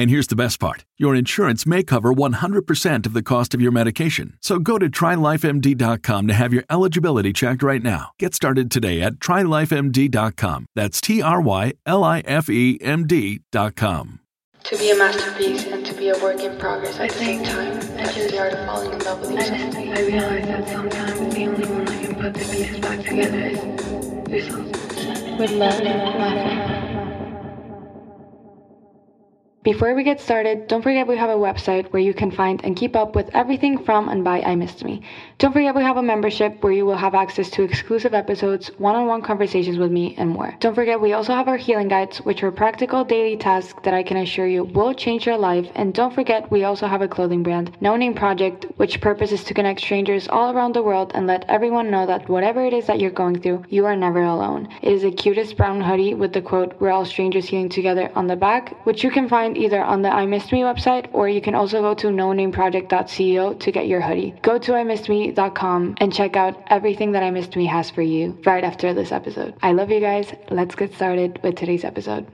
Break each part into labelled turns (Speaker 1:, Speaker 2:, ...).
Speaker 1: And here's the best part your insurance may cover 100% of the cost of your medication. So go to trylifemd.com to have your eligibility checked right now. Get started today at trylifemd.com. That's T R Y L I F E M D.com.
Speaker 2: To be a masterpiece and to be a work in progress at the same time. That's the art of falling in love with yourself.
Speaker 3: I realize that sometimes the only one that can put the pieces back together is yourself.
Speaker 2: With love, laughing.
Speaker 4: Before we get started, don't forget we have a website where you can find and keep up with everything from and by I Missed Me. Don't forget we have a membership where you will have access to exclusive episodes, one on one conversations with me, and more. Don't forget we also have our healing guides, which are practical daily tasks that I can assure you will change your life. And don't forget we also have a clothing brand, No Name Project, which purpose is to connect strangers all around the world and let everyone know that whatever it is that you're going through, you are never alone. It is the cutest brown hoodie with the quote, We're all strangers healing together on the back, which you can find either on the I Missed Me website or you can also go to nonameproject.co to get your hoodie. Go to imissedme.com and check out everything that I Missed Me has for you right after this episode. I love you guys. Let's get started with today's episode.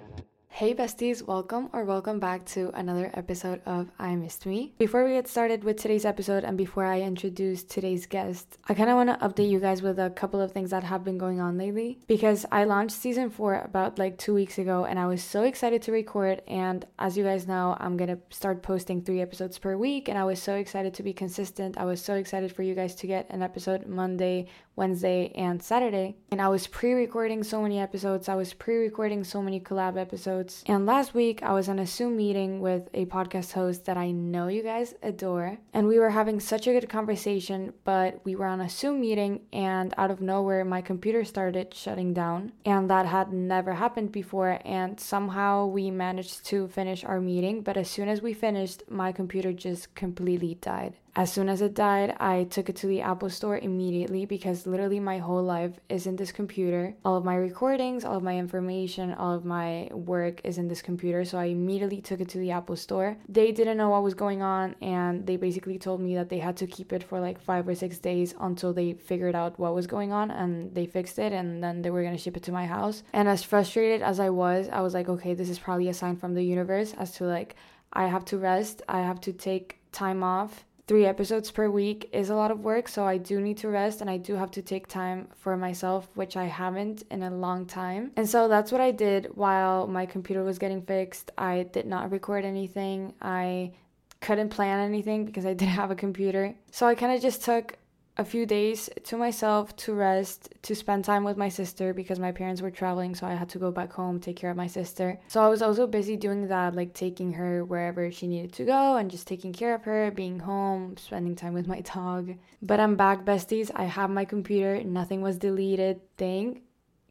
Speaker 4: Hey besties, welcome or welcome back to another episode of I Missed Me. Before we get started with today's episode and before I introduce today's guest, I kind of want to update you guys with a couple of things that have been going on lately because I launched season 4 about like 2 weeks ago and I was so excited to record and as you guys know, I'm going to start posting 3 episodes per week and I was so excited to be consistent. I was so excited for you guys to get an episode Monday, Wednesday, and Saturday. And I was pre recording so many episodes, I was pre recording so many collab episodes. And last week, I was on a Zoom meeting with a podcast host that I know you guys adore. And we were having such a good conversation, but we were on a Zoom meeting, and out of nowhere, my computer started shutting down. And that had never happened before. And somehow we managed to finish our meeting. But as soon as we finished, my computer just completely died. As soon as it died, I took it to the Apple Store immediately because literally my whole life is in this computer. All of my recordings, all of my information, all of my work is in this computer. So I immediately took it to the Apple Store. They didn't know what was going on and they basically told me that they had to keep it for like five or six days until they figured out what was going on and they fixed it and then they were gonna ship it to my house. And as frustrated as I was, I was like, okay, this is probably a sign from the universe as to like, I have to rest, I have to take time off three episodes per week is a lot of work, so I do need to rest and I do have to take time for myself, which I haven't in a long time. And so that's what I did while my computer was getting fixed. I did not record anything. I couldn't plan anything because I didn't have a computer. So I kind of just took a few days to myself to rest, to spend time with my sister because my parents were traveling, so I had to go back home, take care of my sister. So I was also busy doing that, like taking her wherever she needed to go and just taking care of her, being home, spending time with my dog. But I'm back, besties. I have my computer, nothing was deleted. Thank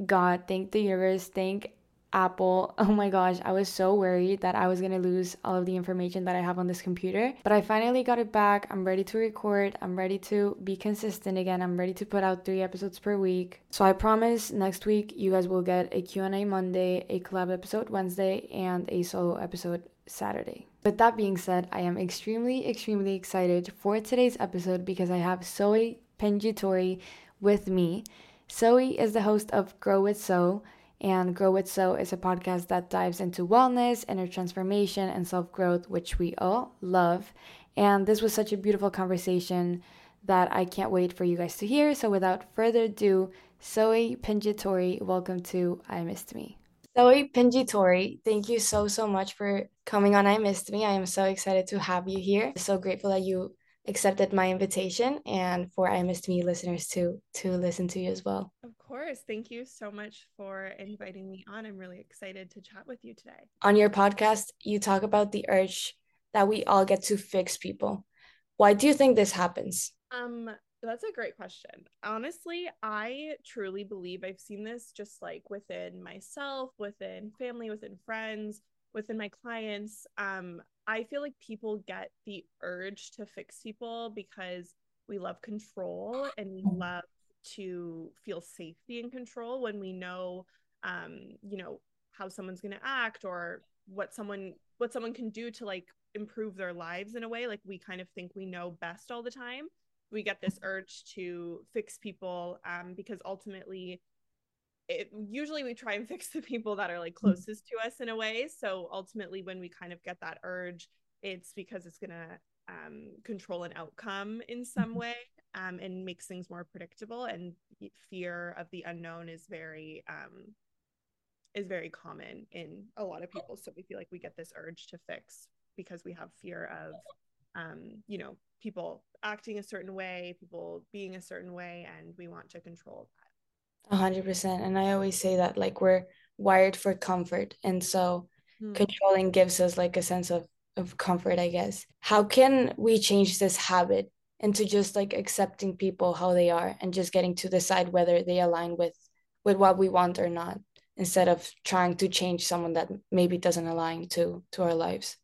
Speaker 4: God, thank the universe, thank
Speaker 5: Apple. Oh my gosh, I was so worried that I was gonna lose all of the information that I have on this computer. But I finally got it back. I'm ready to record. I'm ready to be consistent again. I'm ready to put out three episodes per week. So I promise next week you guys will get a Q&A Monday, a collab episode Wednesday, and a solo episode Saturday. With that being said, I am extremely, extremely excited for today's episode because I have Zoe Pingitore with me. Zoe is the host of Grow with Zo and Grow With Zo is a podcast that dives into wellness, inner transformation, and self growth, which we all love. And this was such a beautiful conversation that I can't wait for you guys to hear. So without further ado, Zoe Pingitore, welcome to I Missed Me. Zoe Pingitore, thank you so, so much for coming on I Missed Me. I am so excited to have you here. So grateful that you accepted my invitation and for I Missed Me listeners to to listen to you as well.
Speaker 6: Of course. Thank you so much for inviting me on. I'm really excited to chat with you today.
Speaker 5: On your podcast, you talk about the urge that we all get to fix people. Why do you think this happens?
Speaker 6: Um that's a great question. Honestly, I truly believe I've seen this just like within myself, within family, within friends, within my clients. Um I feel like people get the urge to fix people because we love control and we mm-hmm. love to feel safety and control when we know um you know how someone's going to act or what someone what someone can do to like improve their lives in a way like we kind of think we know best all the time we get this urge to fix people um because ultimately it usually we try and fix the people that are like mm-hmm. closest to us in a way so ultimately when we kind of get that urge it's because it's going to um, control an outcome in some mm-hmm. way um, and makes things more predictable and fear of the unknown is very um, is very common in a lot of people so we feel like we get this urge to fix because we have fear of um, you know people acting a certain way people being a certain way and we want to control that
Speaker 5: a hundred percent. And I always say that like we're wired for comfort. And so mm. controlling gives us like a sense of, of comfort, I guess. How can we change this habit into just like accepting people how they are and just getting to decide whether they align with with what we want or not instead of trying to change someone that maybe doesn't align to to our lives.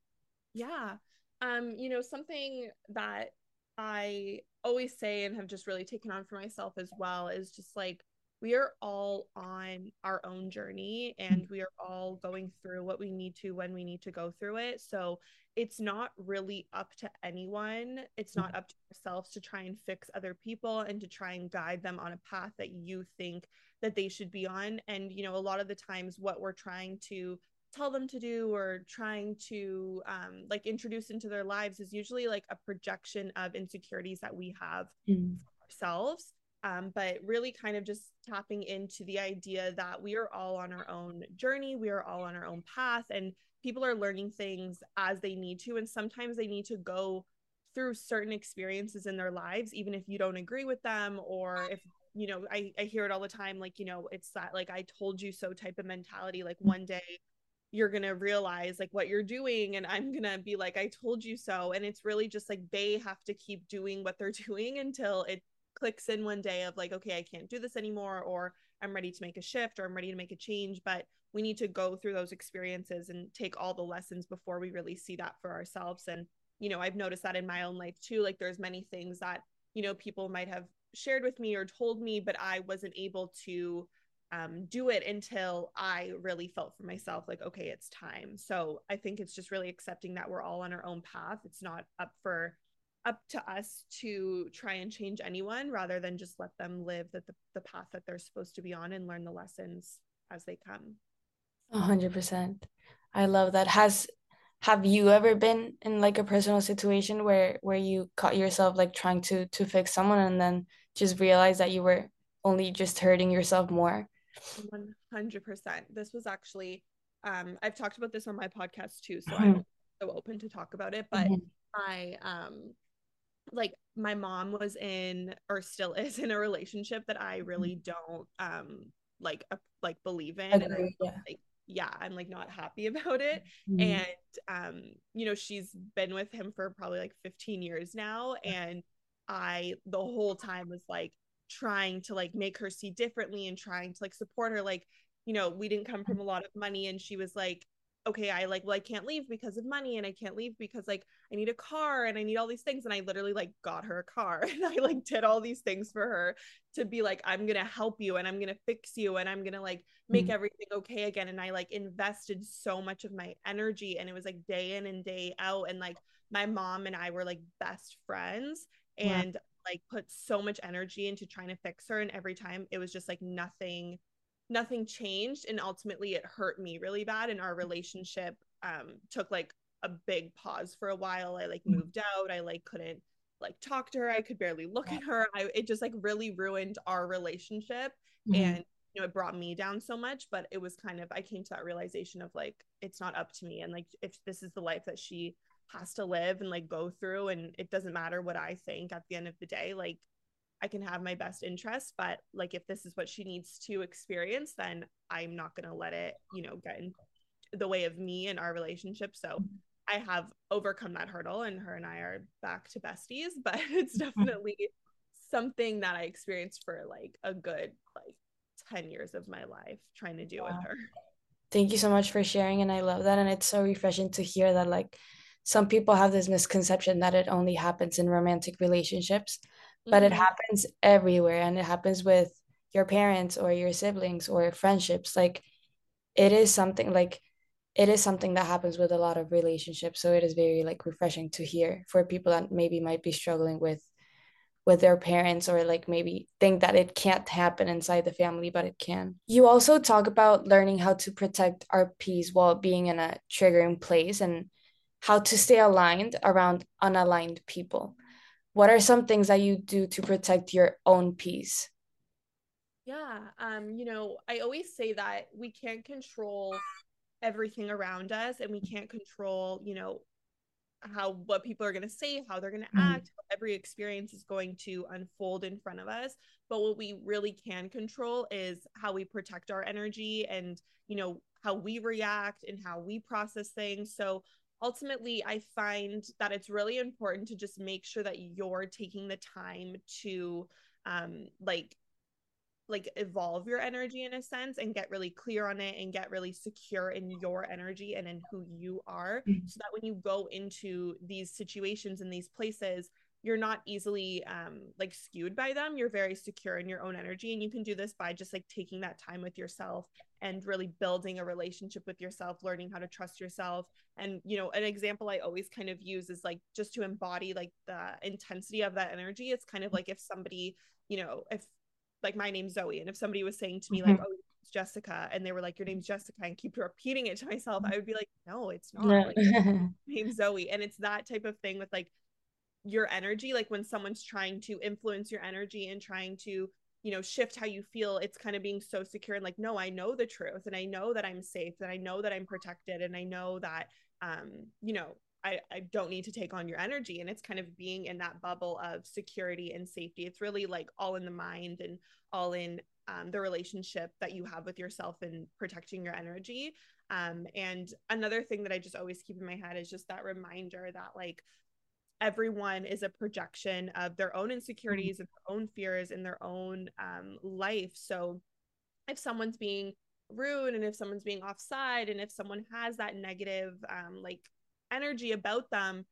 Speaker 6: Yeah. Um you know something that i always say and have just really taken on for myself as well is just like we are all on our own journey and we are all going through what we need to when we need to go through it. So it's not really up to anyone. It's not up to ourselves to try and fix other people and to try and guide them on a path that you think that they should be on. And, you know, a lot of the times what we're trying to tell them to do or trying to um, like introduce into their lives is usually like a projection of insecurities that we have mm. ourselves um, but really kind of just tapping into the idea that we are all on our own journey, we are all on our own path, and people are learning things as they need to. And sometimes they need to go through certain experiences in their lives, even if you don't agree with them, or if you know, I, I hear it all the time, like, you know, it's that like I told you so type of mentality. Like one day you're gonna realize like what you're doing and i'm gonna be like i told you so and it's really just like they have to keep doing what they're doing until it clicks in one day of like okay i can't do this anymore or i'm ready to make a shift or i'm ready to make a change but we need to go through those experiences and take all the lessons before we really see that for ourselves and you know i've noticed that in my own life too like there's many things that you know people might have shared with me or told me but i wasn't able to um, do it until I really felt for myself like, okay, it's time. So I think it's just really accepting that we're all on our own path. It's not up for up to us to try and change anyone rather than just let them live the, the, the path that they're supposed to be on and learn the lessons as they come.
Speaker 5: A hundred percent. I love that. Has have you ever been in like a personal situation where where you caught yourself like trying to to fix someone and then just realized that you were only just hurting yourself more?
Speaker 6: 100%. This was actually um I've talked about this on my podcast too, so I'm so open to talk about it, but mm-hmm. I um like my mom was in or still is in a relationship that I really mm-hmm. don't um like uh, like believe in and I'm yeah. like yeah I'm like not happy about it mm-hmm. and um you know she's been with him for probably like 15 years now and I the whole time was like trying to like make her see differently and trying to like support her like you know, we didn't come from a lot of money and she was like okay, I like, well, I can't leave because of money and I can't leave because like I need a car and I need all these things. And I literally like got her a car and I like did all these things for her to be like, I'm gonna help you and I'm gonna fix you and I'm gonna like make mm-hmm. everything okay again. And I like invested so much of my energy and it was like day in and day out. And like my mom and I were like best friends and like put so much energy into trying to fix her. And every time it was just like nothing nothing changed and ultimately it hurt me really bad and our relationship um took like a big pause for a while. I like mm. moved out. I like couldn't like talk to her. I could barely look at her. I, it just like really ruined our relationship mm-hmm. and you know it brought me down so much but it was kind of i came to that realization of like it's not up to me and like if this is the life that she has to live and like go through and it doesn't matter what i think at the end of the day like I can have my best interest, but like if this is what she needs to experience, then I'm not going to let it, you know, get in the way of me and our relationship. So I have overcome that hurdle and her and I are back to besties, but it's mm-hmm. definitely something that I experienced for like a good like 10 years of my life trying to do wow. with her.
Speaker 5: Thank you so much for sharing and I love that and it's so refreshing to hear that like some people have this misconception that it only happens in romantic relationships but mm-hmm. it happens everywhere and it happens with your parents or your siblings or friendships like it is something like it is something that happens with a lot of relationships so it is very like refreshing to hear for people that maybe might be struggling with with their parents or like maybe think that it can't happen inside the family but it can you also talk about learning how to protect our peace while being in a triggering place and how to stay aligned around unaligned people what are some things that you do to protect your own peace?
Speaker 6: Yeah um you know i always say that we can't control everything around us and we can't control you know how what people are going to say how they're going to mm-hmm. act every experience is going to unfold in front of us. But what we really can control is how we protect our energy and you know how we react and how we process things. So ultimately i find that it's really important to just make sure that you're taking the time to um like like evolve your energy in a sense and get really clear on it and get really secure in your energy and in who you are mm-hmm. so that when you go into these situations and these places you're not easily um like skewed by them. You're very secure in your own energy and you can do this by just like taking that time with yourself and really building a relationship with yourself learning how to trust yourself. And you know an example i always kind of use is like just to embody like the intensity of that energy. It's kind of like if somebody you know if like my name's zoe and if somebody was saying to me mm-hmm. like oh jessica and they were like your name's jessica and keep repeating it to myself i would be like no it's not. No. like, name's zoe. And it's that type of thing with like your energy like when someone's trying to influence your energy and trying to you know shift how you feel it's kind of being so secure and like no i know the truth and i know that i'm safe and i know that i'm protected and i know that um you know I, I don't need to take on your energy. And it's kind of being in that bubble of security and safety. It's really like all in the mind and all in um, the relationship that you have with yourself and protecting your energy. Um, and another thing that i just always keep in my head is just that reminder that like everyone is a projection of their own insecurities and their own fears in their own um, life. So if someone's being rude and if someone's being offside and if someone has that negative um, like energy about them,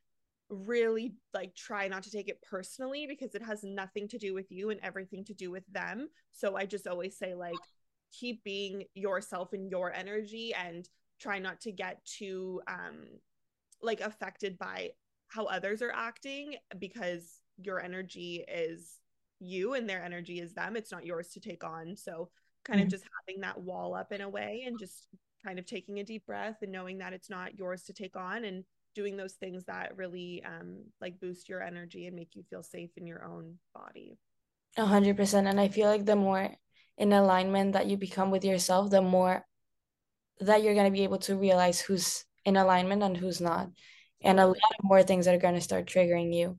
Speaker 6: really like try not to take it personally because it has nothing to do with you and everything to do with them. So I just always say like keep being yourself and your energy and try not to get too um like affected by how others are acting because your energy is you and their energy is them. It's not yours to take on. So kind mm-hmm. of just having that wall up in a way and just kind of taking a deep breath and knowing that it's not yours to take on and doing those things that really um like boost your energy and make you feel safe in your own body.
Speaker 5: A hundred percent. And I feel like the more in alignment that you become with yourself, the more that you're gonna be able to realize who's in alignment and who's not and a lot of more things that are going to start triggering you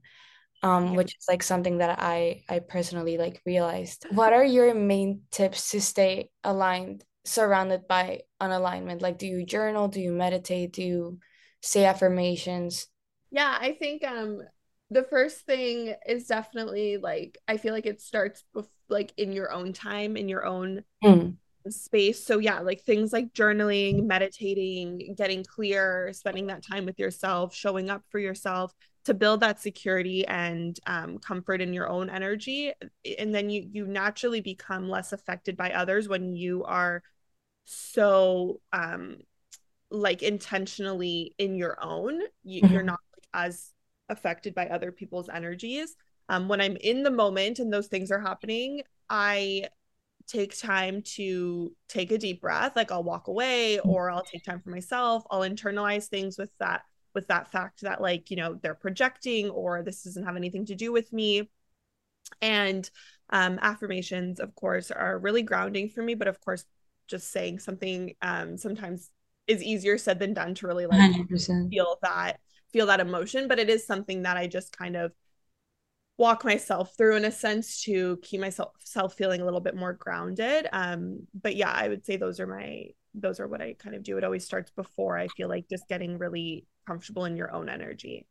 Speaker 5: um which is like something that i i personally like realized. What are your main tips to stay aligned surrounded by unalignment? Like do you journal? Do you meditate? Do you say affirmations?
Speaker 6: Yeah i think um the first thing is definitely like i feel like it starts bef- like in your own time in your own mm. Space. So yeah, like things like journaling, meditating, getting clear, spending that time with yourself, showing up for yourself to build that security and um, comfort in your own energy and then you you naturally become less affected by others when you are so um like intentionally in your own you, mm-hmm. you're not like, as affected by other people's energies um when i'm in the moment and those things are happening i take time to take a deep breath like i'll walk away or i'll take time for myself. I'll internalize things with that with that fact that like you know they're projecting or this doesn't have anything to do with me. And um, affirmations of course are really grounding for me but of course just saying something um, sometimes is easier said than done to really like 100%. feel that feel that emotion. But it is something that i just kind of walk myself through in a sense to keep myself self feeling a little bit more grounded um but yeah i would say those are my those are what i kind of do it always starts before i feel like just getting really comfortable in your own energy.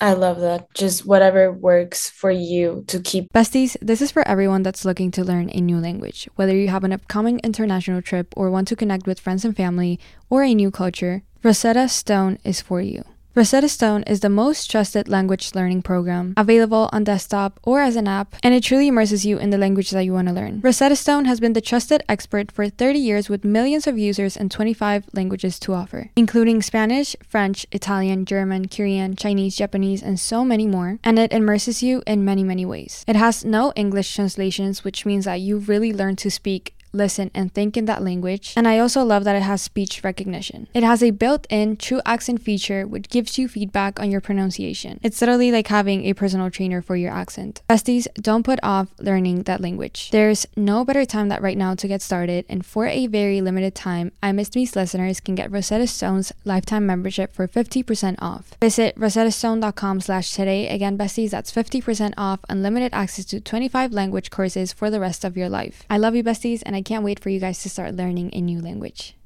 Speaker 5: I love that. Just whatever works for you to keep.
Speaker 4: Besties, this is for everyone that's looking to learn a new language. Whether you have an upcoming international trip or want to connect with friends and family or a new culture, Rosetta Stone is for you. Rosetta Stone is the most trusted language learning program available on desktop or as an app, and it truly immerses you in the language that you want to learn. Rosetta Stone has been the trusted expert for 30 years with millions of users and 25 languages to offer, including Spanish, French, Italian, German, Korean, Chinese, Japanese, and so many more, and it immerses you in many, many ways. It has no English translations, which means that you really learn to speak listen, and think in that language. And I also love that it has speech recognition. It has a built in true accent feature which gives you feedback on your pronunciation. It's literally like having a personal trainer for your accent. Besties, don't put off learning that language. There's no better time than right now to get started, and for a very limited time, I Missed Me's listeners can get Rosetta Stone's lifetime membership for 50% off. Visit rosettastone.com slash today. Again, besties, that's 50% off, unlimited access to 25 language courses for the rest of your life. I love you, besties, and I can't wait for you guys to start learning a new language.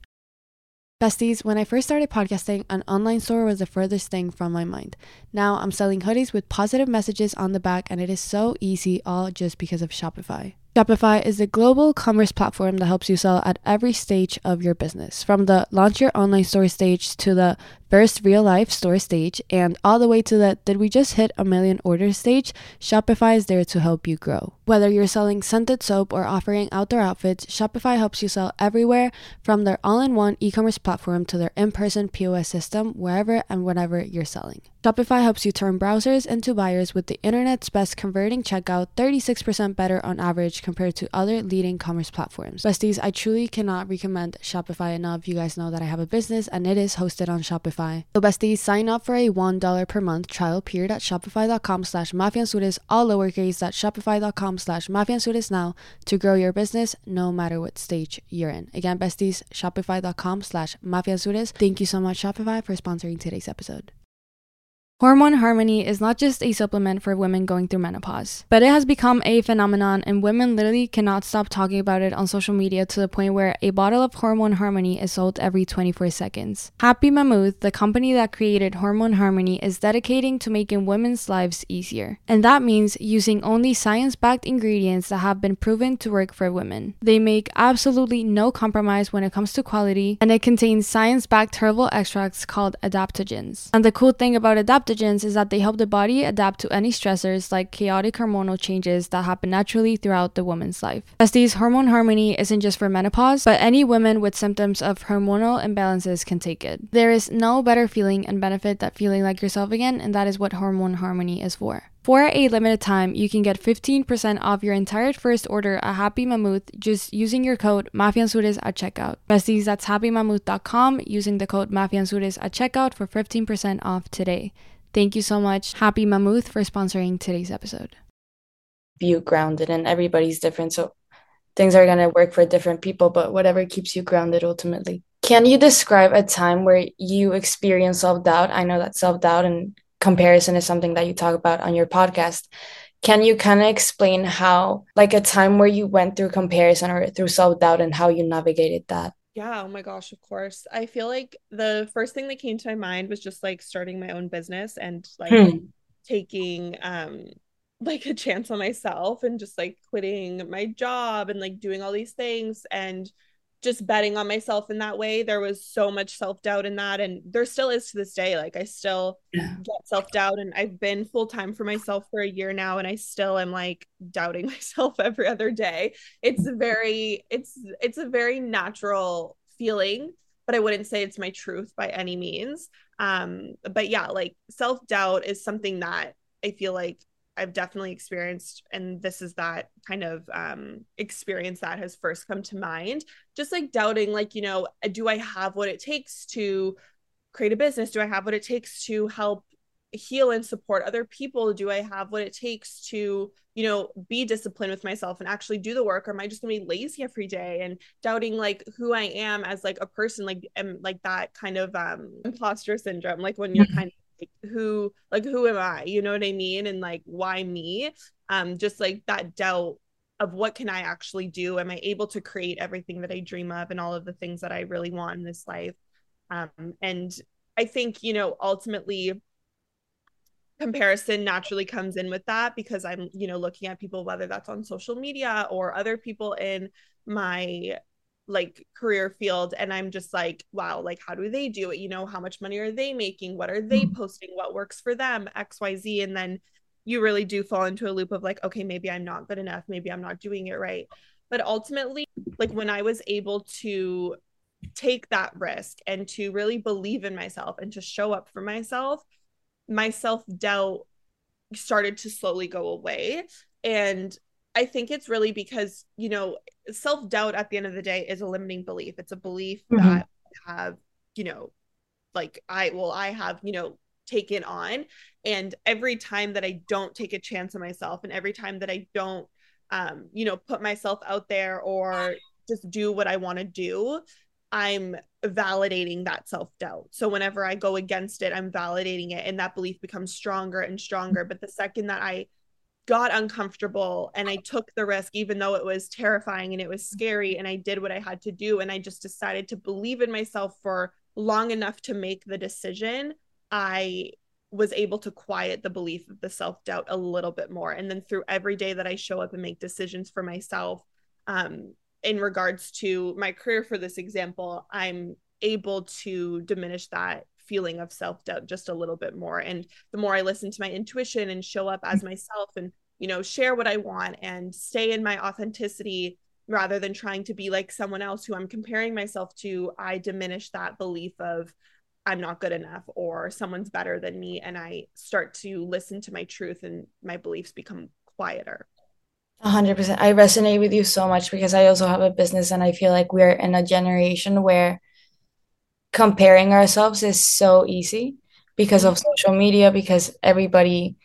Speaker 4: Besties, when I first started podcasting, an online store was the furthest thing from my mind. Now I'm selling hoodies with positive messages on the back, and it is so easy, all just because of Shopify. Shopify is a global commerce platform that helps you sell at every stage of your business, from the launch your online store stage to the first real life store stage, and all the way to the did we just hit a million orders stage. Shopify is there to help you grow. Whether you're selling scented soap or offering outdoor outfits, Shopify helps you sell everywhere from their all in one e commerce platform to their in person POS system, wherever and whenever you're selling. Shopify helps you turn browsers into buyers with the internet's best converting checkout, 36% better on average compared to other leading commerce platforms. Besties, I truly cannot recommend Shopify enough. You guys know that I have a business and it is hosted on Shopify. So besties, sign up for a $1 per month trial period at shopify.com slash mafeanzures, all lowercase shopify.com slash mafeanzures now to grow your business no matter what stage you're in. Again, besties, shopify.com slash mafeanzures. Thank you so much, Shopify, for sponsoring today's episode. Hormone Harmony is not just a supplement for women going through menopause, but it has become a phenomenon and women literally cannot stop talking about it on social media to the point where a bottle of Hormone Harmony is sold every 24 seconds. Happy Mammoth, the company that created Hormone Harmony, is dedicating to making women's lives easier. And that means using only science backed ingredients that have been proven to work for women. They make absolutely no compromise when it comes to quality, and it contains science backed herbal extracts called adaptogens. And the cool thing about adaptogens adaptogens is that they help the body adapt to any stressors like chaotic hormonal changes that happen naturally throughout the woman's life. Besties hormone harmony isn't just for menopause, but any women with symptoms of hormonal imbalances can take it. There is no better feeling and benefit than feeling like yourself again, and that is what hormone harmony is for. For a limited time, you can get 15% off your entire first order at Happy Mammoth just using your code MAFEANZURES at checkout. Besties, that's happymammoth.com using the code MAFEANZURES at checkout for 15% off today. Thank you so much, Happy Mammoth, for sponsoring today's episode.
Speaker 5: You grounded, and everybody's different. So things are going to work for different people, but whatever keeps you grounded ultimately. Can you describe a time where you experience self doubt? I know that self doubt and comparison is something that you talk about on your podcast. Can you kind of explain how, like, a time where you went through comparison or through self doubt and how you navigated that?
Speaker 6: Yeah, oh my gosh, of course. I feel like the first thing that came to my mind was just like starting my own business and like hmm. taking um like a chance on myself and just like quitting my job and like doing all these things and just betting on myself in that way. There was so much self-doubt in that and there still is to this day. Like i still yeah. get self-doubt and i've been full-time for myself for a year now and i still am like doubting myself every other day. It's very it's it's a very natural feeling but i wouldn't say it's my truth by any means. Um but yeah like self-doubt is something that i feel like I've definitely experienced, and this is that kind of um, experience that has first come to mind. Just like doubting, like, you know, do I have what it takes to create a business? Do I have what it takes to help heal and support other people? Do I have what it takes to, you know, be disciplined with myself and actually do the work? Or am I just gonna be lazy every day and doubting like who I am as like a person, like and like that kind of um imposter syndrome, like when you're mm-hmm. kind of like who like who am i? You know what i mean? And like why me? Um just like that doubt of what can i actually do? Am i able to create everything that i dream of and all of the things that i really want in this life? Um and i think you know ultimately comparison naturally comes in with that because i'm you know looking at people whether that's on social media or other people in my like career field and i'm just like wow like how do they do it? You know how much money are they making? What are they mm-hmm. posting? What works for them? Xyz and then you really do fall into a loop of like okay maybe i'm not good enough. Maybe i'm not doing it right. But ultimately like when i was able to take that risk and to really believe in myself and to show up for myself my self doubt started to slowly go away. And I think it's really because, you know, self doubt at the end of the day is a limiting belief. It's a belief mm-hmm. that have, you know, like I, well, I have, you know, taken on. And every time that I don't take a chance on myself and every time that I don't, um, you know, put myself out there or just do what I want to do, I'm validating that self doubt. So whenever I go against it, I'm validating it and that belief becomes stronger and stronger. But the second that I got uncomfortable and I took the risk, even though it was terrifying and it was scary. And I did what I had to do. And I just decided to believe in myself for long enough to make the decision. I was able to quiet the belief of the self doubt a little bit more. And then through every day that I show up and make decisions for myself, um, in regards to my career, for this example, I'm able to diminish that feeling of self doubt just a little bit more. And the more I listen to my intuition and show up as myself and, you know, share what I want and stay in my authenticity rather than trying to be like someone else who I'm comparing myself to, I diminish that belief of, I'm not good enough or someone's better than me. And I start to listen to my truth and my beliefs become quieter.
Speaker 5: 100%. I resonate with you so much because I also have a business and I feel like we're in a generation where comparing ourselves is so easy because of mm-hmm. social media because everybody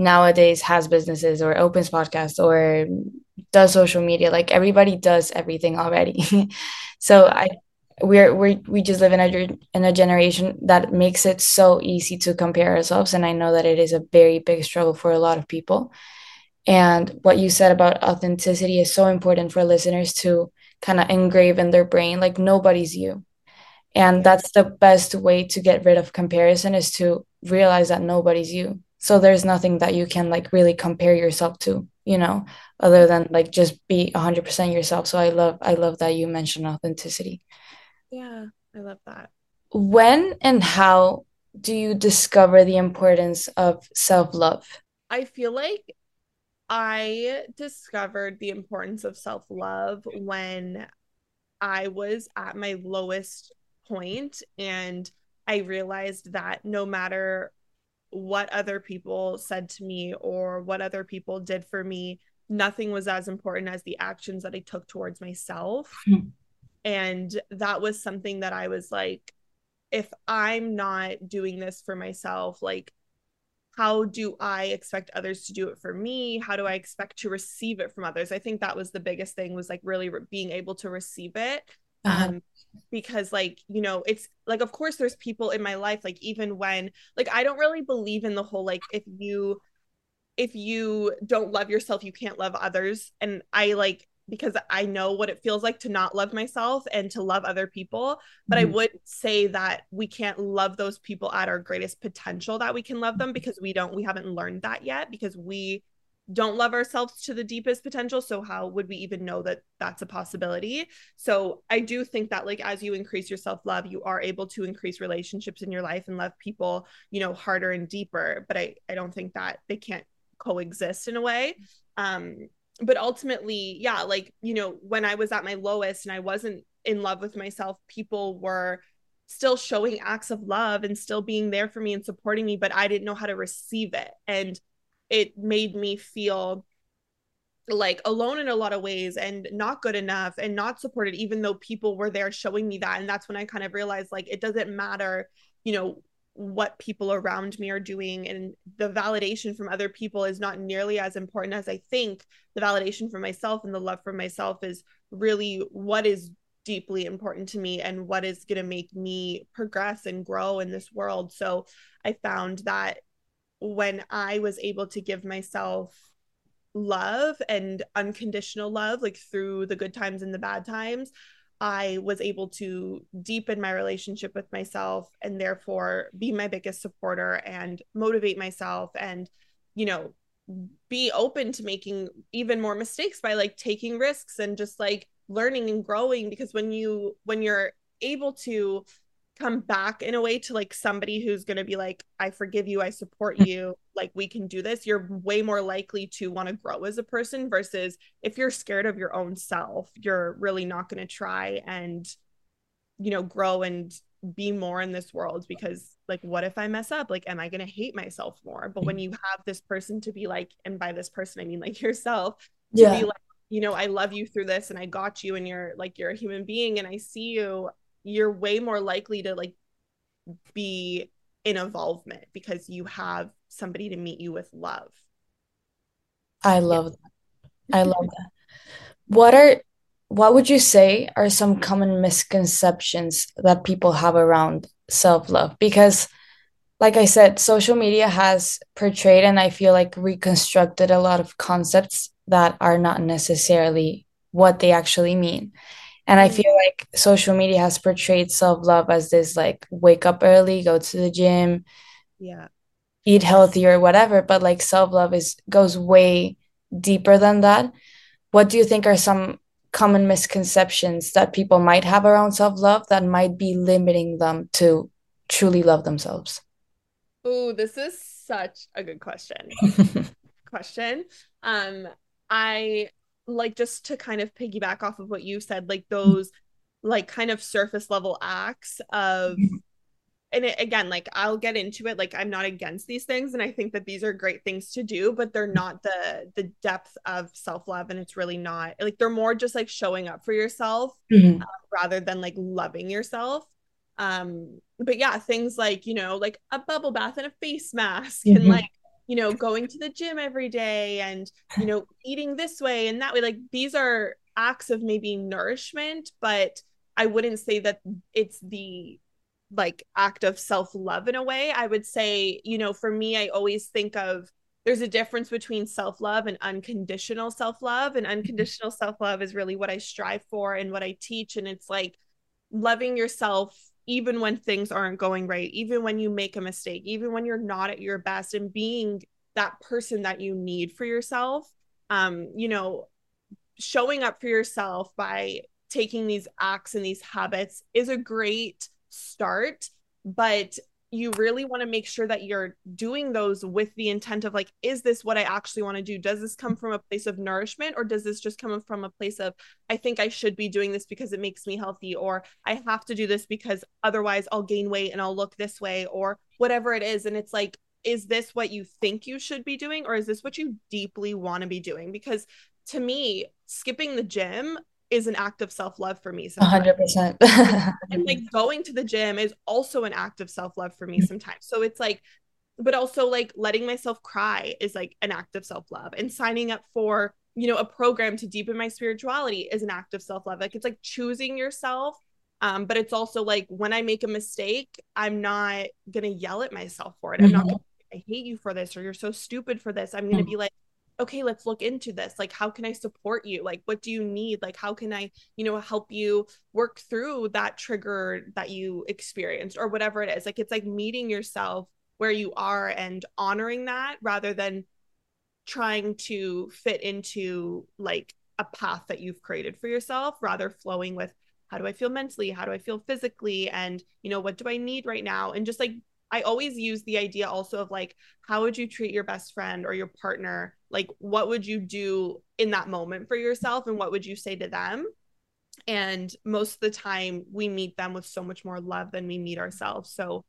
Speaker 5: nowadays has businesses or opens podcasts or does social media like everybody does everything already. So i we're, we're we just live in a in a generation that makes it so easy to compare ourselves and i know that it is a very big struggle for a lot of people. And what you said about authenticity is so important for listeners to kind of engrave in their brain like nobody's you. And that's the best way to get rid of comparison is to realize that nobody's you so there's nothing that you can like really compare yourself to you know other than like just be 100% yourself. So i love i love that you mentioned authenticity.
Speaker 6: Yeah i love that.
Speaker 5: When and how do you discover the importance of self-love?
Speaker 6: I feel like i discovered the importance of self-love when i was at my lowest point and I realized that no matter what other people said to me or what other people did for me, nothing was as important as the actions that I took towards myself. Mm-hmm. And that was something that I was like, if I'm not doing this for myself, like, how do I expect others to do it for me? How do I expect to receive it from others? I think that was the biggest thing was like really re- being able to receive it. Uh-huh. Um, because like you know it's like of course there's people in my life like even when like i don't really believe in the whole like if you if you don't love yourself you can't love others and i like because i know what it feels like to not love myself and to love other people but mm-hmm. i would say that we can't love those people at our greatest potential that we can love them because we don't we haven't learned that yet because we don't love ourselves to the deepest potential so how would we even know that that's a possibility? So i do think that like as you increase your self-love you are able to increase relationships in your life and love people you know harder and deeper but i i don't think that they can't coexist in a way. Um but ultimately yeah like you know when i was at my lowest and i wasn't in love with myself people were still showing acts of love and still being there for me and supporting me but i didn't know how to receive it. And it made me feel like alone in a lot of ways and not good enough and not supported even though people were there showing me that. And that's when i kind of realized like it doesn't matter you know what people around me are doing. And the validation from other people is not nearly as important as i think. The validation for myself and the love for myself is really what is deeply important to me and what is going to make me progress and grow in this world. So i found that when I was able to give myself love and unconditional love, like through the good times and the bad times, I was able to deepen my relationship with myself and therefore be my biggest supporter and motivate myself and, you know, be open to making even more mistakes by like taking risks and just like learning and growing. Because when you when you're able to come back in a way to like somebody who's going to be like i forgive you i support mm. you like we can do this you're way more likely to want to grow as a person versus if you're scared of your own self you're really not going to try and you know grow and be more in this world because like what if i mess up like am i going to hate myself more but when mm. you have this person to be like and by this person i mean like yourself to yeah. be like you know i love you through this and i got you and you're like you're a human being and i see you you're way more likely to like be in involvement because you have somebody to meet you with love.
Speaker 5: I love that. I love that. What are what would you say are some common misconceptions that people have around self-love? Because like I said, social media has portrayed and I feel like reconstructed a lot of concepts that are not necessarily what they actually mean. And I feel like social media has portrayed self love as this like wake up early, go to the gym,
Speaker 6: yeah,
Speaker 5: eat healthy or whatever. But like self love is goes way deeper than that. What do you think are some common misconceptions that people might have around self love that might be limiting them to truly love themselves?
Speaker 6: Oh, this is such a good question. question. Um, I like just to kind of piggyback off of what you said like those like kind of surface level acts of mm-hmm. and it, again like i'll get into it like i'm not against these things and i think that these are great things to do but they're not the the depth of self-love and it's really not like they're more just like showing up for yourself mm-hmm. uh, rather than like loving yourself um but yeah things like you know like a bubble bath and a face mask mm-hmm. and like you know, going to the gym every day and, you know, eating this way and that way. Like these are acts of maybe nourishment, but I wouldn't say that it's the like act of self-love in a way. I would say, you know, for me, I always think of there's a difference between self-love and unconditional self-love and mm-hmm. unconditional self-love is really what I strive for and what I teach and it's like loving yourself even when things aren't going right, even when you make a mistake, even when you're not at your best, and being that person that you need for yourself. Um, you know, showing up for yourself by taking these acts and these habits is a great start, but you really want to make sure that you're doing those with the intent of like is this what i actually want to do? Does this come from a place of nourishment or does this just come from a place of i think i should be doing this because it makes me healthy or i have to do this because otherwise i'll gain weight and i'll look this way or whatever it is and it's like is this what you think you should be doing or is this what you deeply want to be doing? Because to me skipping the gym is an act of self-love for me
Speaker 5: sometimes. 100%
Speaker 6: and like going to the gym is also an act of self-love for me mm-hmm. sometimes so it's like but also like letting myself cry is like an act of self-love and signing up for you know a program to deepen my spirituality is an act of self-love like it's like choosing yourself um but it's also like when i make a mistake i'm not gonna yell at myself for it mm-hmm. i'm not mm-hmm. gonna i hate you for this or you're so stupid for this i'm gonna mm-hmm. be like okay let's look into this like how can i support you like what do you need like how can i you know help you work through that trigger that you experienced or whatever it is like it's like meeting yourself where you are and honoring that rather than trying to fit into like a path that you've created for yourself rather flowing with how do I feel mentally? How do I feel physically? And, you know, what do I need right now? And just like, I always use the idea also of like, how would you treat your best friend or your partner? Like, what would you do in that moment for yourself? And what would you say to them? And most of the time, we meet them with so much more love than we meet ourselves. So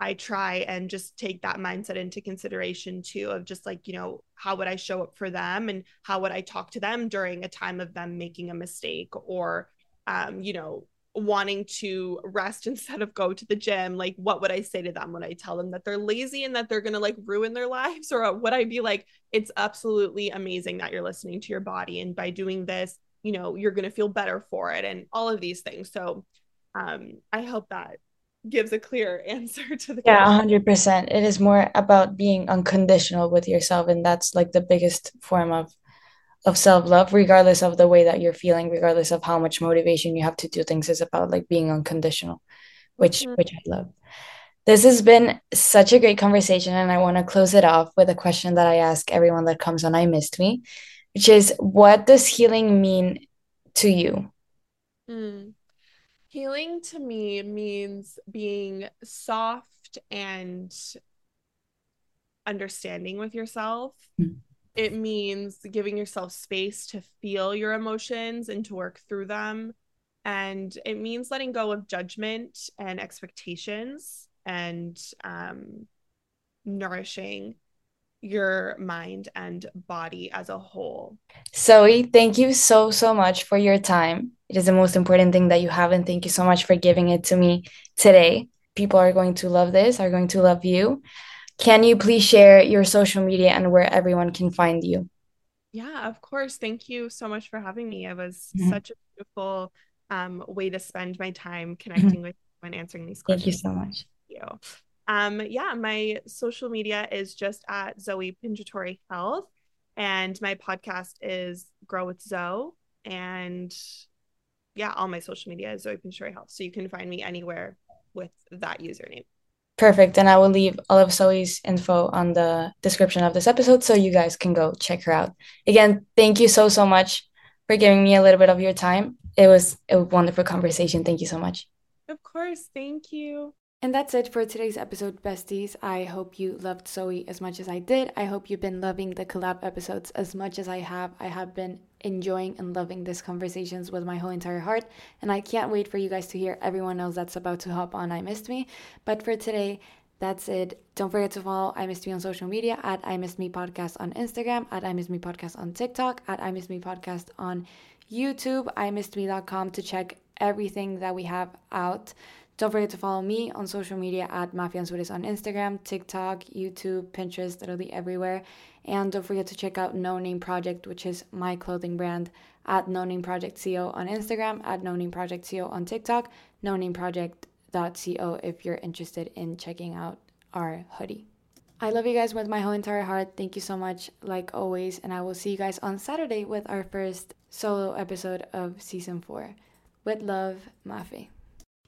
Speaker 6: I try and just take that mindset into consideration too of just like, you know, how would I show up for them and how would I talk to them during a time of them making a mistake or, um, you know, wanting to rest instead of go to the gym like what would i say to them when i tell them that they're lazy and that they're going to like ruin their lives? Or would i be like it's absolutely amazing that you're listening to your body and by doing this you know you're going to feel better for it and all of these things. So um i hope that gives a clear answer to the
Speaker 5: yeah question. 100% it is more about being unconditional with yourself and that's like the biggest form of of self-love regardless of the way that you're feeling regardless of how much motivation you have to do things is about like being unconditional which mm-hmm. which i love this has been such a great conversation and i want to close it off with a question that i ask everyone that comes on i missed me which is what does healing mean to you
Speaker 6: mm. Healing to me means being soft and understanding with yourself. Mm. It means giving yourself space to feel your emotions and to work through them. And it means letting go of judgment and expectations and um, nourishing your mind and body as a whole.
Speaker 5: Zoe, thank you so, so much for your time. It is the most important thing that you have. And thank you so much for giving it to me today. People are going to love this, are going to love you. Can you please share your social media and where everyone can find you?
Speaker 6: Yeah, of course. Thank you so much for having me. It was mm-hmm. such a beautiful um, way to spend my time mm-hmm. connecting mm-hmm. with you and answering these questions.
Speaker 5: Thank you so much.
Speaker 6: Thank you. Um, yeah, my social media is just at Zoe Pingitore Health, and my podcast is Grow with Zo. And yeah, all my social media is Zoe Pingitore Health, so you can find me anywhere with that username.
Speaker 5: Perfect. And I will leave all of Zoe's info on the description of this episode so you guys can go check her out. Again, thank you so, so much for giving me a little bit of your time. It was a wonderful conversation. Thank you so much.
Speaker 6: Of course. Thank you.
Speaker 4: And that's it for today's episode, besties. I hope you loved Zoe as much as I did. I hope you've been loving the collab episodes as much as I have. I have been enjoying and loving these conversations with my whole entire heart. And I can't wait for you guys to hear everyone else that's about to hop on I Missed Me. But for today, that's it. Don't forget to follow I Missed Me on social media at I Missed Me Podcast on Instagram, at I Missed Me Podcast on TikTok, at I Missed Me Podcast on YouTube, imissedme.com to check everything that we have out. Don't forget to follow me on social media at Mafe Anzures on Instagram, TikTok, YouTube, Pinterest, literally everywhere. And don't forget to check out No Name Project, which is my clothing brand, at No Name Project CO on Instagram, at No Name Project CO on TikTok, No Name Project.co if you're interested in checking out our hoodie. I love you guys with my whole entire heart. Thank you so much, like always. And I will see you guys on Saturday with our first solo episode of season four. With love, Mafe.